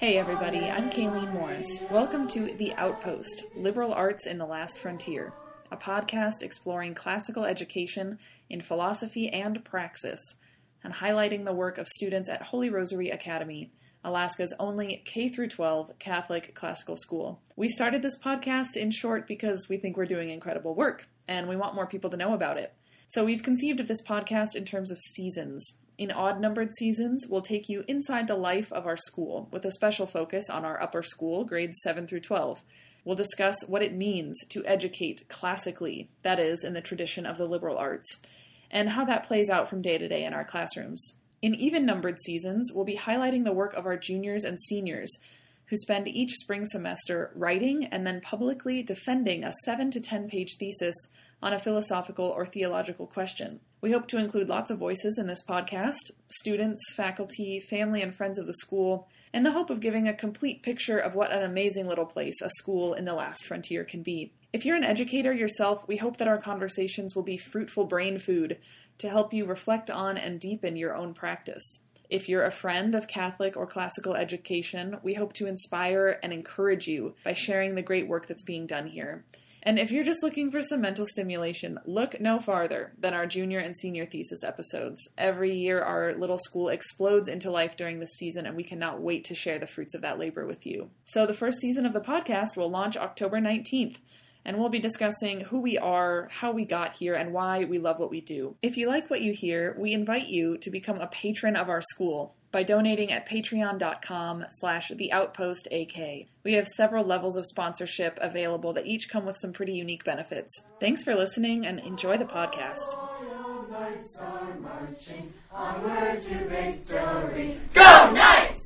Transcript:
Hey everybody, I'm Kayleen Morris. Welcome to The Outpost Liberal Arts in the Last Frontier, a podcast exploring classical education in philosophy and praxis, and highlighting the work of students at Holy Rosary Academy, Alaska's only K 12 Catholic classical school. We started this podcast in short because we think we're doing incredible work, and we want more people to know about it. So we've conceived of this podcast in terms of seasons. In odd numbered seasons, we'll take you inside the life of our school with a special focus on our upper school, grades 7 through 12. We'll discuss what it means to educate classically, that is, in the tradition of the liberal arts, and how that plays out from day to day in our classrooms. In even numbered seasons, we'll be highlighting the work of our juniors and seniors who spend each spring semester writing and then publicly defending a 7 to 10 page thesis on a philosophical or theological question. We hope to include lots of voices in this podcast students, faculty, family, and friends of the school, in the hope of giving a complete picture of what an amazing little place a school in the last frontier can be. If you're an educator yourself, we hope that our conversations will be fruitful brain food to help you reflect on and deepen your own practice. If you're a friend of Catholic or classical education, we hope to inspire and encourage you by sharing the great work that's being done here. And if you're just looking for some mental stimulation, look no farther than our junior and senior thesis episodes. Every year, our little school explodes into life during this season, and we cannot wait to share the fruits of that labor with you. So, the first season of the podcast will launch October 19th and we'll be discussing who we are, how we got here, and why we love what we do. If you like what you hear, we invite you to become a patron of our school by donating at patreon.com slash theoutpostak. We have several levels of sponsorship available that each come with some pretty unique benefits. Thanks for listening and enjoy the podcast. Go Knights!